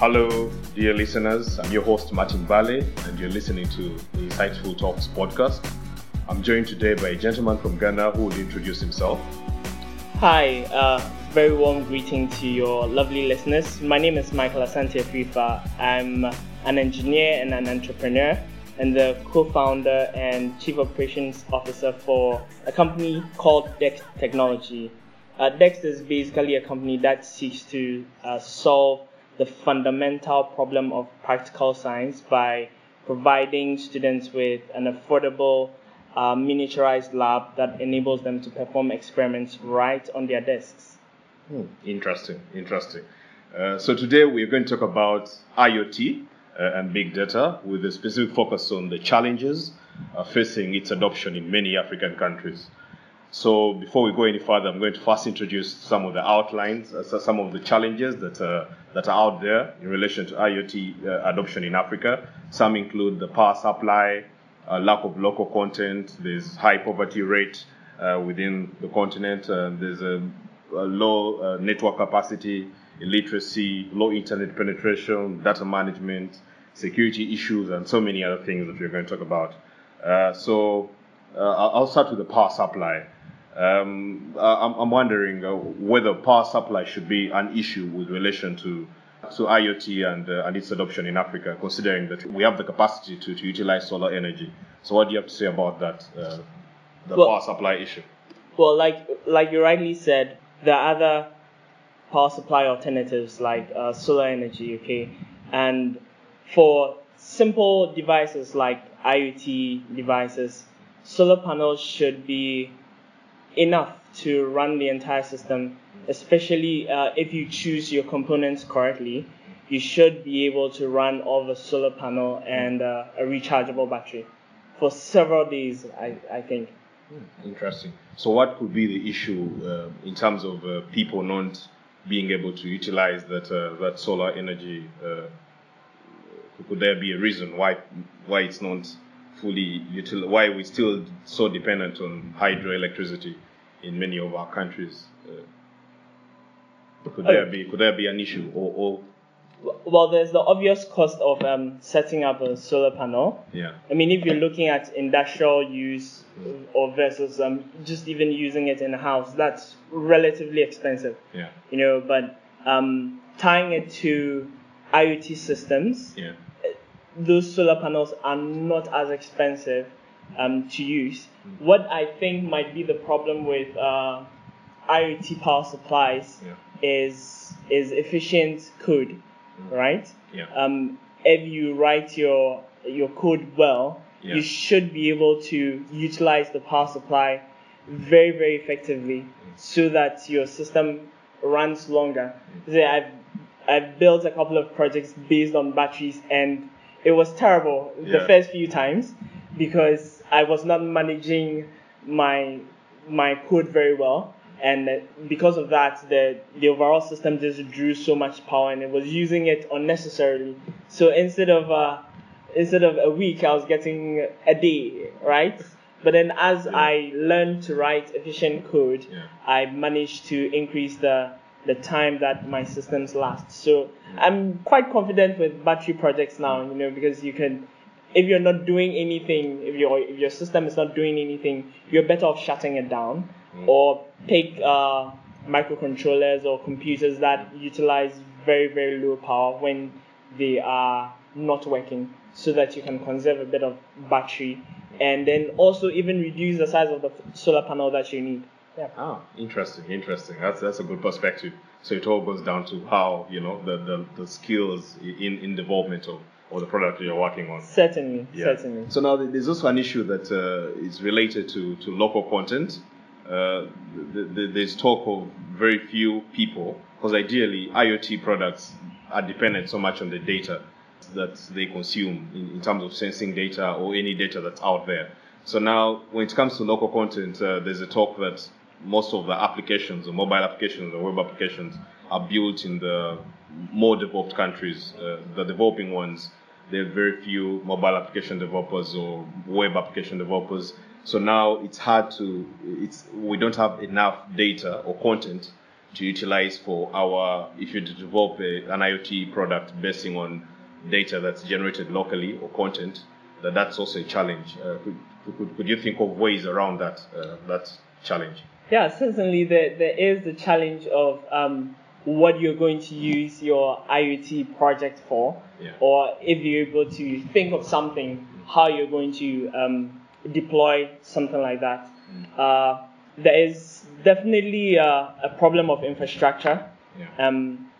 Hello, dear listeners. I'm your host, Martin Bale, and you're listening to the Insightful Talks podcast. I'm joined today by a gentleman from Ghana who will introduce himself. Hi, uh, very warm greeting to your lovely listeners. My name is Michael Asante Afrifa. I'm an engineer and an entrepreneur, and the co founder and chief operations officer for a company called Dext Technology. Uh, Dext is basically a company that seeks to uh, solve the fundamental problem of practical science by providing students with an affordable uh, miniaturized lab that enables them to perform experiments right on their desks. Hmm. Interesting, interesting. Uh, so today we're going to talk about IoT uh, and big data with a specific focus on the challenges uh, facing its adoption in many African countries. So before we go any further, I'm going to first introduce some of the outlines, uh, some of the challenges that uh, that are out there in relation to IoT uh, adoption in Africa. Some include the power supply, uh, lack of local content. There's high poverty rate uh, within the continent. there's a, a low network capacity, illiteracy, low internet penetration, data management, security issues, and so many other things that we're going to talk about. so I'll start with the power supply. Um, I'm, I'm, wondering uh, whether power supply should be an issue with relation to to IoT and uh, and its adoption in Africa, considering that we have the capacity to, to utilize solar energy. So, what do you have to say about that, uh, the well, power supply issue? Well, like like you rightly said, there are other power supply alternatives like uh, solar energy. Okay, and for simple devices like IoT devices, solar panels should be enough to run the entire system, especially uh, if you choose your components correctly. You should be able to run all the solar panel and uh, a rechargeable battery for several days, I, I think. Hmm, interesting. So, what could be the issue uh, in terms of uh, people not being able to utilize that uh, that solar energy? Uh, could there be a reason why why it's not fully util- why we're still so dependent on hydroelectricity in many of our countries. Uh, could there be could there be an issue or, or well, there's the obvious cost of um, setting up a solar panel. Yeah. I mean, if you're looking at industrial use or versus um, just even using it in a house, that's relatively expensive. Yeah. You know, but um, tying it to IoT systems, yeah those solar panels are not as expensive um, to use. What I think might be the problem with uh, IoT power supplies yeah. is is efficient code, mm. right? Yeah. Um, if you write your your code well, yeah. you should be able to utilize the power supply very very effectively, mm. so that your system runs longer. Mm. I've I've built a couple of projects based on batteries and it was terrible yeah. the first few times because I was not managing my my code very well, and because of that, the the overall system just drew so much power, and it was using it unnecessarily. So instead of uh, instead of a week, I was getting a day, right? But then as yeah. I learned to write efficient code, yeah. I managed to increase the the time that my systems last. So. I'm quite confident with battery projects now, you know, because you can, if you're not doing anything, if your if your system is not doing anything, you're better off shutting it down, mm. or pick uh, microcontrollers or computers that utilize very very low power when they are not working, so that you can conserve a bit of battery, and then also even reduce the size of the solar panel that you need. Yeah. Ah, interesting, interesting. That's that's a good perspective. So it all goes down to how you know the the, the skills in in development of or the product you're working on. Certainly, yeah. certainly. So now there's also an issue that uh, is related to to local content. Uh, the, the, there's talk of very few people because ideally IoT products are dependent so much on the data that they consume in, in terms of sensing data or any data that's out there. So now, when it comes to local content, uh, there's a talk that most of the applications, the mobile applications, or web applications, are built in the more developed countries. Uh, the developing ones, there are very few mobile application developers or web application developers. So now it's hard to, it's we don't have enough data or content to utilize for our, if you develop a, an IoT product basing on data that's generated locally or content, that that's also a challenge. Uh, could, could, could, you think of ways around that uh, that challenge? Yeah, certainly there, there is the challenge of um, what you're going to use your IoT project for, yeah. or if you're able to think of something, how you're going to um, deploy something like that. Mm. Uh, there is definitely a, a problem of infrastructure. Yeah. Um,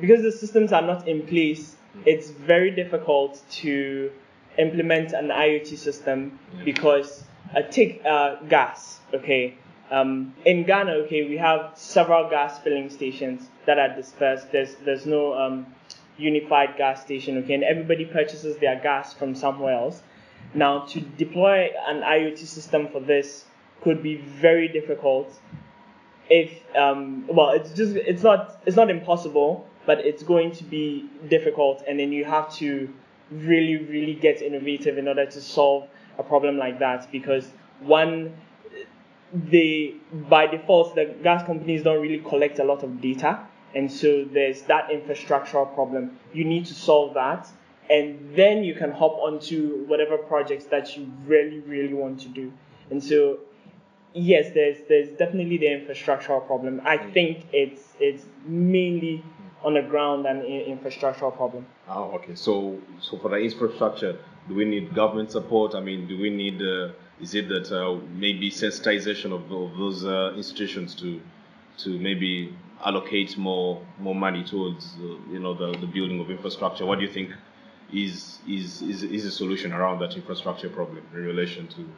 because the systems are not in place, mm. it's very difficult to implement an IoT system yeah. because uh, take uh, gas, okay. Um, in Ghana, okay, we have several gas filling stations that are dispersed. There's there's no um, unified gas station, okay, and everybody purchases their gas from somewhere else. Now, to deploy an IoT system for this could be very difficult. If um, well, it's just it's not it's not impossible, but it's going to be difficult, and then you have to really really get innovative in order to solve a problem like that because one they by default the gas companies don't really collect a lot of data. And so there's that infrastructural problem. You need to solve that. And then you can hop onto whatever projects that you really really want to do. And so yes there's there's definitely the infrastructural problem. I mm. think it's it's mainly on the ground and infrastructural problem. Oh okay. So so for the infrastructure do we need government support i mean do we need uh, is it that uh, maybe sensitization of, of those uh, institutions to to maybe allocate more more money towards uh, you know the, the building of infrastructure? What do you think is is is is a solution around that infrastructure problem in relation to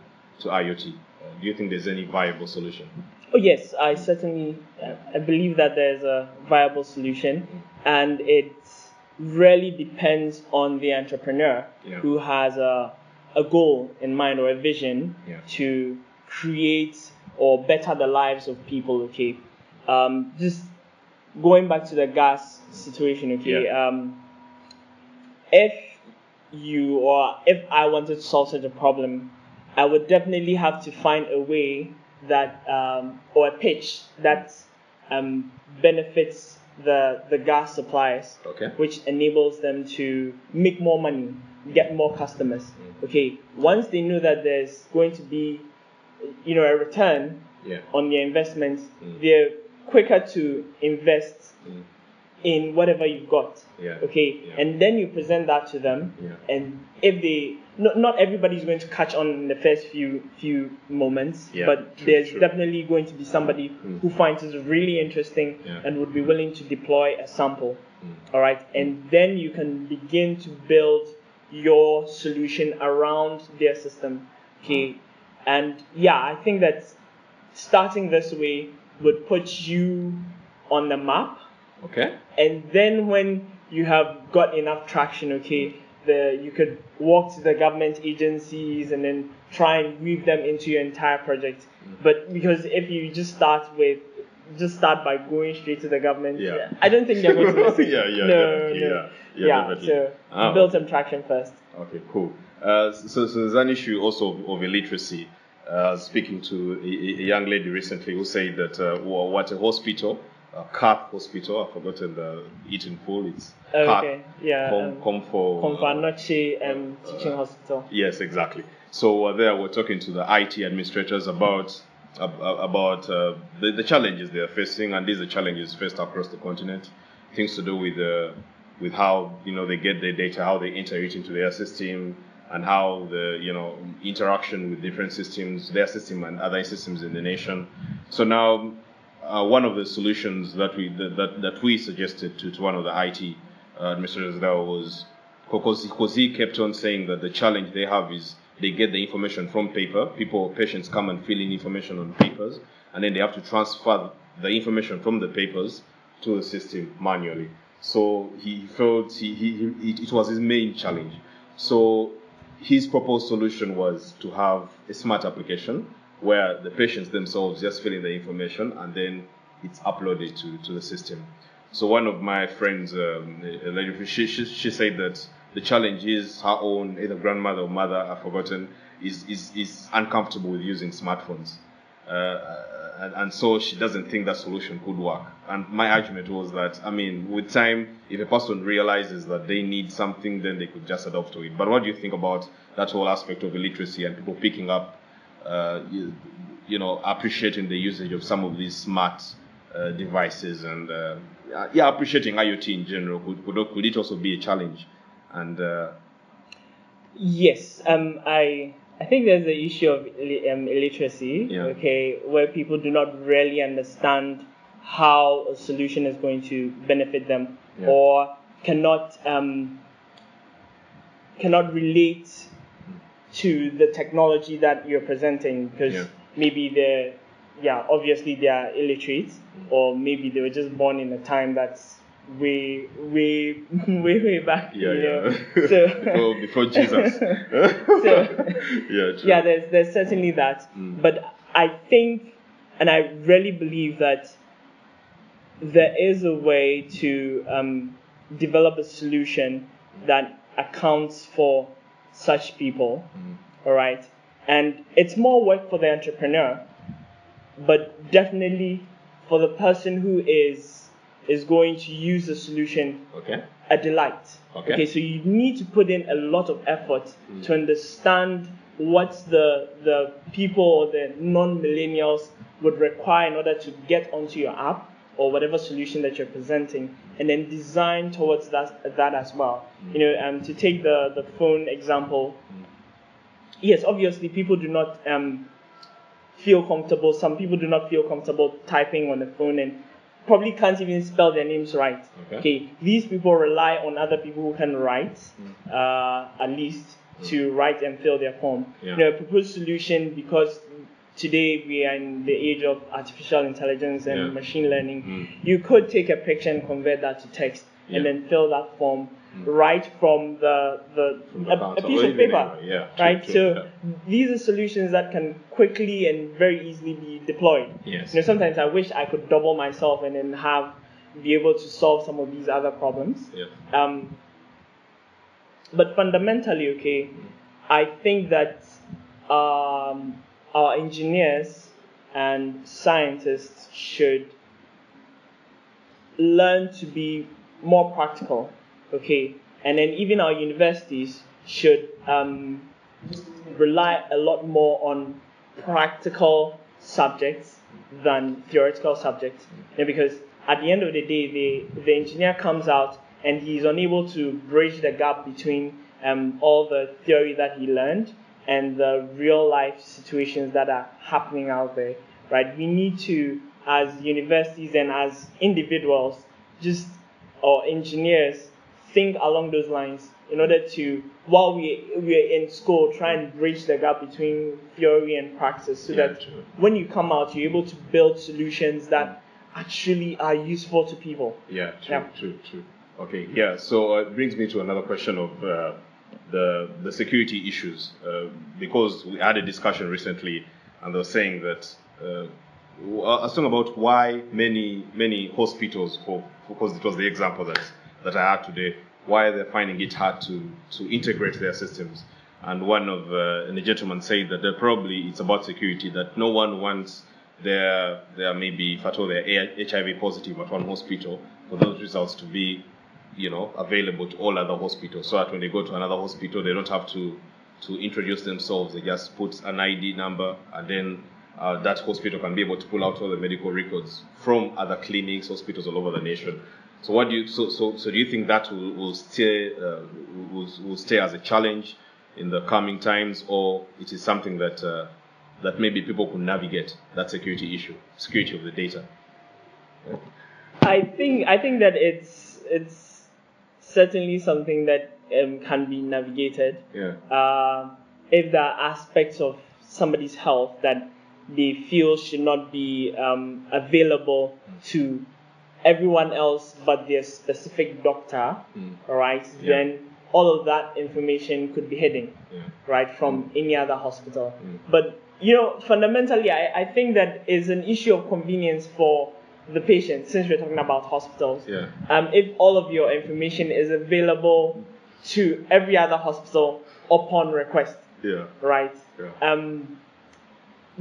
to IoT? Uh, do you think there's any viable solution? Oh yes, I certainly uh, I believe that there's a viable solution, and it really depends on the entrepreneur yeah. who has a a goal in mind or a vision yeah. to create or better the lives of people. Okay, um, just going back to the gas situation. Okay, yeah. um, if you or if I wanted to solve such a problem, I would definitely have to find a way that um, or a pitch that um, benefits the the gas suppliers, okay. which enables them to make more money get more customers. Mm. Okay, once they know that there's going to be, you know, a return yeah. on their investments, mm. they're quicker to invest mm. In whatever you've got. Yeah. Okay, yeah. and then you present that to them, yeah. and if they not, not everybody's going to catch on in the first few few moments, yeah, but true, there's true. definitely going to be somebody mm. who finds it really interesting yeah. and would be willing to deploy a sample. Mm. All right, and then you can begin to build your solution around their system. Okay, and yeah, I think that starting this way would put you on the map. Okay. And then when you have got enough traction, okay, the you could walk to the government agencies and then try and weave them into your entire project. Mm. But because if you just start with just start by going straight to the government. Yeah. I don't think they're going to listen. yeah, yeah, no, yeah, no. yeah, yeah, so Ah, build some traction first. Okay, cool. Uh, so, so there's an issue also of, of illiteracy. Uh, speaking to a, a, young lady recently who said that uh, what a hospital, a KATH hospital, I've forgotten the eating full. It's okay, yeah. Com, um, com for Komfo Anokye um, Teaching Hospital. Yes, exactly. So uh, there we're talking to the IT administrators about about uh, the, the challenges they are facing, and these are challenges faced across the continent. Things to do with uh, with how you know they get their data, how they enter it into their system, and how the you know interaction with different systems, their system and other systems in the nation. So now, uh, one of the solutions that we that that we suggested to, to one of the IT uh, administrators there was because he kept on saying that the challenge they have is they get the information from paper. People, patients come and fill in information on papers, and then they have to transfer the information from the papers to the system manually. So he felt he, he, he, it was his main challenge. So his proposed solution was to have a smart application where the patients themselves just fill in the information and then it's uploaded to, to the system. So one of my friends, um, a lady, she, she, she said that the challenge is her own, either grandmother or mother, I've forgotten, is, is, is uncomfortable with using smartphones. uh, and, and, so she doesn't think that solution could work. And my argument was that, I mean, with time, if a person realizes that they need something, then they could just adopt to it. But what do you think about that whole aspect of illiteracy and people picking up, uh, you, you, know, appreciating the usage of some of these smart uh, devices and, uh, yeah, appreciating IoT in general? Could, could, could, it also be a challenge? And uh, yes, um, I I think there's the issue of um, illiteracy, yeah. okay, where people do not really understand how a solution is going to benefit them, yeah. or cannot um, cannot relate to the technology that you're presenting because yeah. maybe they're yeah obviously they are illiterate, or maybe they were just born in a time that's way, way, way, way back. Yeah, you know? yeah. So before, before Jesus. so, yeah, true. yeah. There's there's certainly that, mm. but I think, and I really believe that there is a way to um, develop a solution that accounts for such people. Mm. All right, and it's more work for the entrepreneur, but definitely for the person who is is going to use the solution okay. a delight. Okay. okay. So you need to put in a lot of effort mm. to understand what the the people or the non-millennials would require in order to get onto your app or whatever solution that you're presenting, and then design towards that that as well. You know, um, to take the the phone example. Yes, obviously people do not um, feel comfortable. Some people do not feel comfortable typing on the phone and probably can't even spell their names right. Okay. okay. These people rely on other people who can write, mm. uh, at least to write and fill their form. Yeah. You know, a proposed solution because today we are in the age of artificial intelligence and yeah. machine learning. Mm. You could take a picture and convert that to text yeah. and then fill that form right from the the, from the a, a, piece of paper. Anyway. Yeah, right. True, so these are solutions that can quickly and very easily be deployed. Yes. You know, sometimes I wish I could double myself and then have be able to solve some of these other problems. Yeah. Um, but fundamentally, okay, mm. I think that um, our engineers and scientists should learn to be more practical okay, and then even our universities should um, rely a lot more on practical subjects than theoretical subjects, know, because at the end of the day, the, the engineer comes out and he's unable to bridge the gap between um, all the theory that he learned and the real life situations that are happening out there, right? We need to, as universities and as individuals, just or engineers, think along those lines in order to, while we, we're in school, try and bridge the gap between theory and practice so yeah, that true. when you come out, you're able to build solutions that actually are useful to people. Yeah, true, yeah. true, true. Okay, yeah, so uh, it brings me to another question of uh, the, the security issues. Uh, because we had a discussion recently, and they were saying that uh, I about why many many hospitals, for, because it was the example that that I had today, why they're finding it hard to, to integrate their systems. And one of uh, the gentlemen said that probably it's about security, that no one wants their, their maybe, if at all, they're HIV positive at one hospital, for those results to be, you know, available to all other hospitals. So that when they go to another hospital, they don't have to, to introduce themselves. They just put an ID number and then uh, that hospital can be able to pull out all the medical records from other clinics, hospitals all over the nation. So what do you so so so do you think that will, will stay uh, will, will stay as a challenge in the coming times, or it is something that uh, that maybe people could navigate that security issue, security of the data? I think I think that it's it's certainly something that um, can be navigated. Yeah. Uh, if there are aspects of somebody's health that they feel should not be um, available to everyone else but their specific doctor, mm. right? Yeah. Then all of that information could be hidden, yeah. right, from mm. any other hospital. Mm. But you know, fundamentally, I, I think that is an issue of convenience for the patient since we're talking about hospitals. Yeah. Um, if all of your information is available to every other hospital upon request. Yeah. Right. Yeah. Um,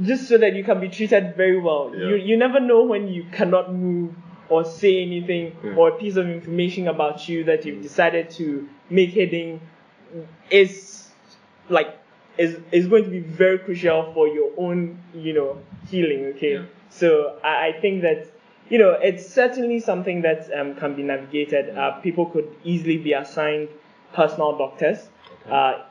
just so that you can be treated very well. Yeah. You you never know when you cannot move or say anything Yeah. or a piece of information about you that you've decided to make heading is like is is going to be very crucial for your own you know healing. Okay, Yeah. so I, I think that you know it's certainly something that um, can be navigated. Uh, people could easily be assigned personal doctors Okay. uh,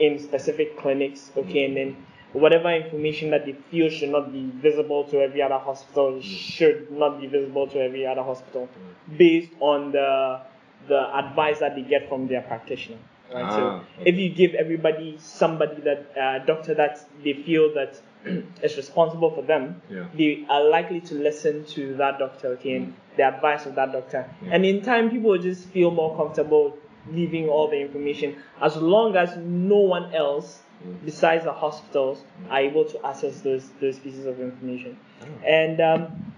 in specific clinics. Okay, and then whatever information that they feel should not be visible to every other hospital should not be visible to every other hospital based on the the advice that they get from their practitioner. Right? Ah, so okay. if you give everybody somebody that uh, doctor that they feel that Mm. is responsible for them, Yeah. they are likely to listen to that doctor, okay, and mm. the advice of that doctor. And in time, people will just feel more comfortable leaving all the information as long as no one else mm. besides the hospitals are able to access those those pieces of information. Oh. And um,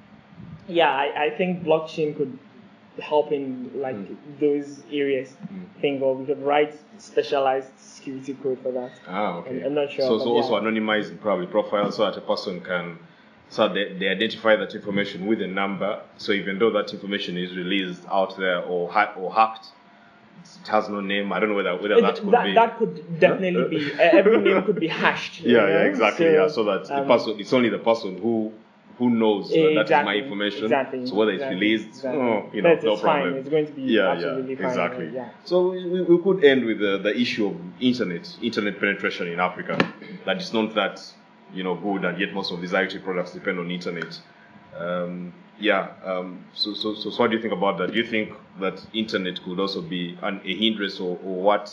yeah, I, I think blockchain could help in like those areas. Thing, or we could write specialized security code for that. Ah, okay. I'm- I'm not sure, So, but so also yeah. anonymizing probably profiles so that a person can, so they, they identify that information with a number. So even though that information is released out there or ha- or hacked, it has no name. I don't know whether whether that could that, be. that could definitely be every name could be hashed. yeah, yeah, exactly. So, yeah, so that the um, person, it's only the person who who knows that that is my information. exactly, so whether it's exactly, released, exactly. oh, you know, no it's fine, problem. it's going to be yeah, absolutely yeah, fine, exactly. yeah. So we, we we could end with the, the issue of internet, internet penetration in Africa. That is not that you know good, and yet most of these IoT products depend on internet. Um, yeah. Um, so, so, so, so, what do you think about that? Do you think that internet could also be an, a hindrance, or, or what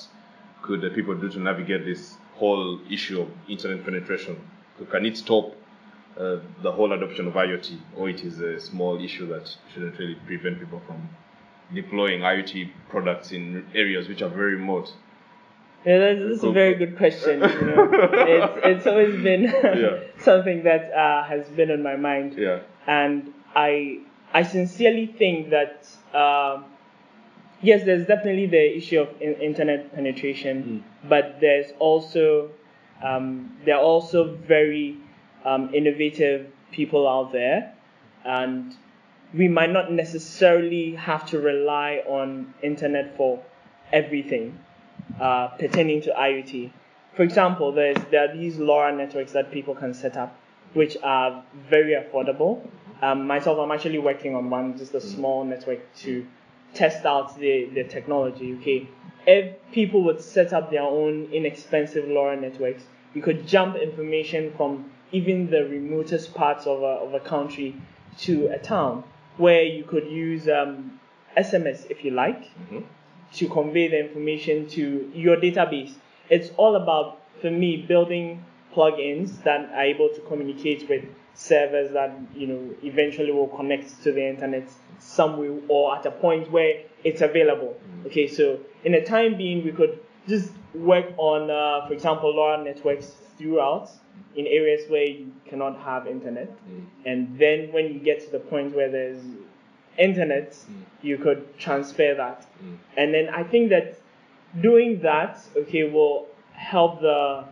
could the people do to navigate this whole issue of internet penetration? So can it stop uh, the whole adoption of IoT, or it is a small issue that shouldn't really prevent people from deploying IoT products in areas which are very remote? Yeah, that's, that's a very good question. You know. it's, it's always been Yeah. something that uh, has been on my mind, Yeah. and I I sincerely think that um, yes, there's definitely the issue of in- internet penetration, but there's also um, there are also very um, innovative people out there, and we might not necessarily have to rely on internet for everything uh, pertaining to IoT. For example, there's, there are these LoRa networks that people can set up, which are very affordable. Um, myself, I'm actually working on one, just a small network to test out the, the technology. Okay, if people would set up their own inexpensive LoRa networks, you could jump information from even the remotest parts of a, of a country to a town, where you could use um, SMS if you like to convey the information to your database. It's all about, for me, building plugins that are able to communicate with servers that you know eventually will connect to the internet somewhere or at a point where it's available. Okay, so in the time being, we could just work on, uh, for example, LoRa networks throughout in areas where you cannot have internet, mm. and then when you get to the point where there's internet, mm. you could transfer that. Mm. And then I think that doing that, okay, will help the.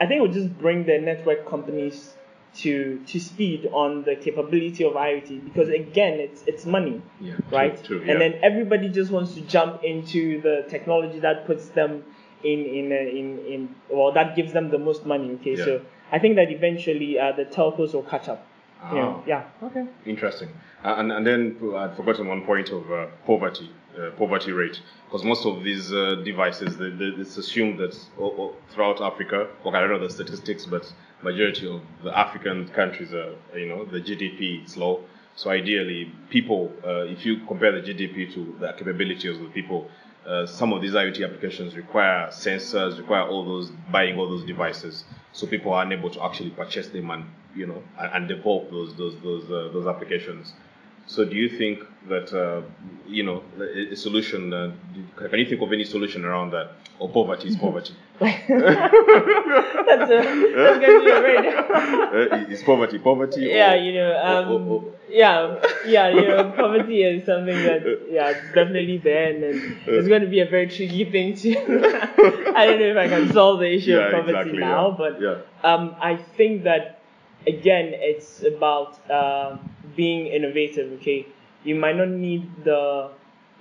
I think it will just bring the network companies to to speed on the capability of IoT because again, it's it's money, Yeah. right? True. true, And then everybody just wants to jump into the technology that puts them in in in in well that gives them the most money. Okay, Yeah. so I think that eventually uh, the telcos will catch up. Ah. Yeah. Yeah. Okay. Interesting. Uh, and, and then I'd forgotten one point of uh, poverty, uh, poverty rate, because most of these uh, devices, they, they, it's assumed that o- o- throughout Africa, okay, I don't know the statistics, but majority of the African countries are, you know, the GDP is low. So ideally, people, uh, if you compare the GDP to the capabilities of the people, uh, some of these IoT applications require sensors, require all those buying all those devices, so people are unable to actually purchase them and you know and, and develop those those those uh, those applications. So do you think that uh, you know a, a solution? Uh, can you think of any solution around that? Or poverty is poverty. That's, a, that's going to be a uh, is poverty poverty? Yeah, you know, um, or, or, or, yeah, yeah, you know, poverty is something that yeah, it's definitely there, and it's going to be a very tricky thing to. I don't know if I can solve the issue yeah, of poverty exactly, now, yeah. but yeah. um, I think that again, it's about. Uh, being innovative, okay, you might not need the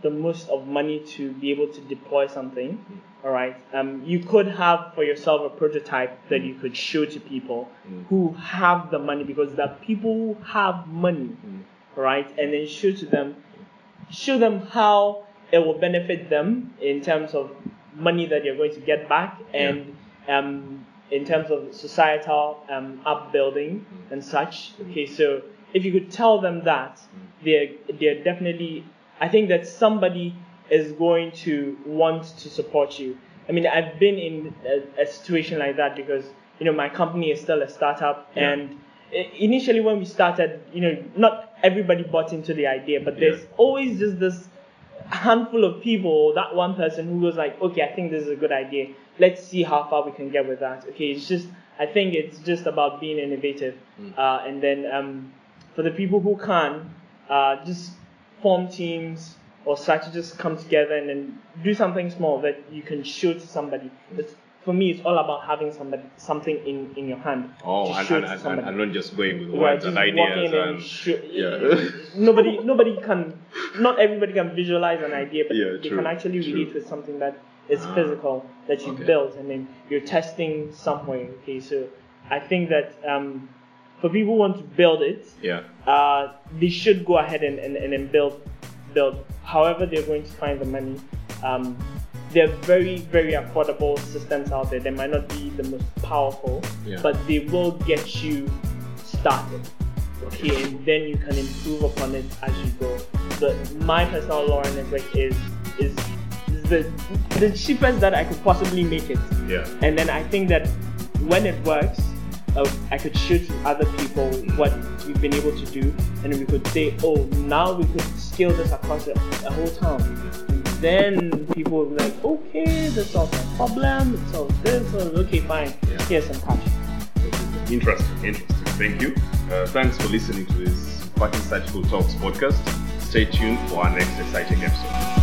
the most of money to be able to deploy something. All right. Um, you could have for yourself a prototype that you could show to people mm. who have the money because there are people who have money, mm. right? And then show to them, show them how it will benefit them in terms of money that you're going to get back and yeah. um, in terms of societal um, upbuilding mm. and such. Okay, so if you could tell them that, they're, they're definitely, I think that somebody is going to want to support you. I mean, I've been in a, a situation like that because, you know, my company is still a startup yeah. and initially when we started, you know, not everybody bought into the idea, but there's yeah. always just this handful of people, that one person who was like, okay, I think this is a good idea. Let's see how far we can get with that. Okay, it's just, I think it's just about being innovative. Mm. Uh, and then um, for the people who can, uh, just form teams or start to just come together and then do something small that you can show to somebody. It's, for me, it's all about having somebody something in, in your hand. Oh, and, and, and, and, not just going with words and ideas. And, show, yeah. nobody nobody can, not everybody can visualize an idea, but yeah, they true, can actually true. relate with something that is ah, physical that you okay. built and then you're testing somewhere. Okay, so I think that um, for people who want to build it, yeah, uh, they should go ahead and, and, and build build. However, they're going to find the money. Um, they're very very affordable systems out there. They might not be the most powerful, yeah. but they will get you started. Okay, and then you can improve upon it as you go. But my personal LoRa network is is the the cheapest that I could possibly make it. Yeah. And then I think that when it works, I could show to other people what we've been able to do, and we could say, oh, now we could scale this across a, a whole town. And then people will be like, okay, this solves my problem, it solves this, okay, fine, yeah. here's some cash. Interesting, interesting. Thank you. Uh, thanks for listening to this Fucking Insightful Talks podcast. Stay tuned for our next exciting episode.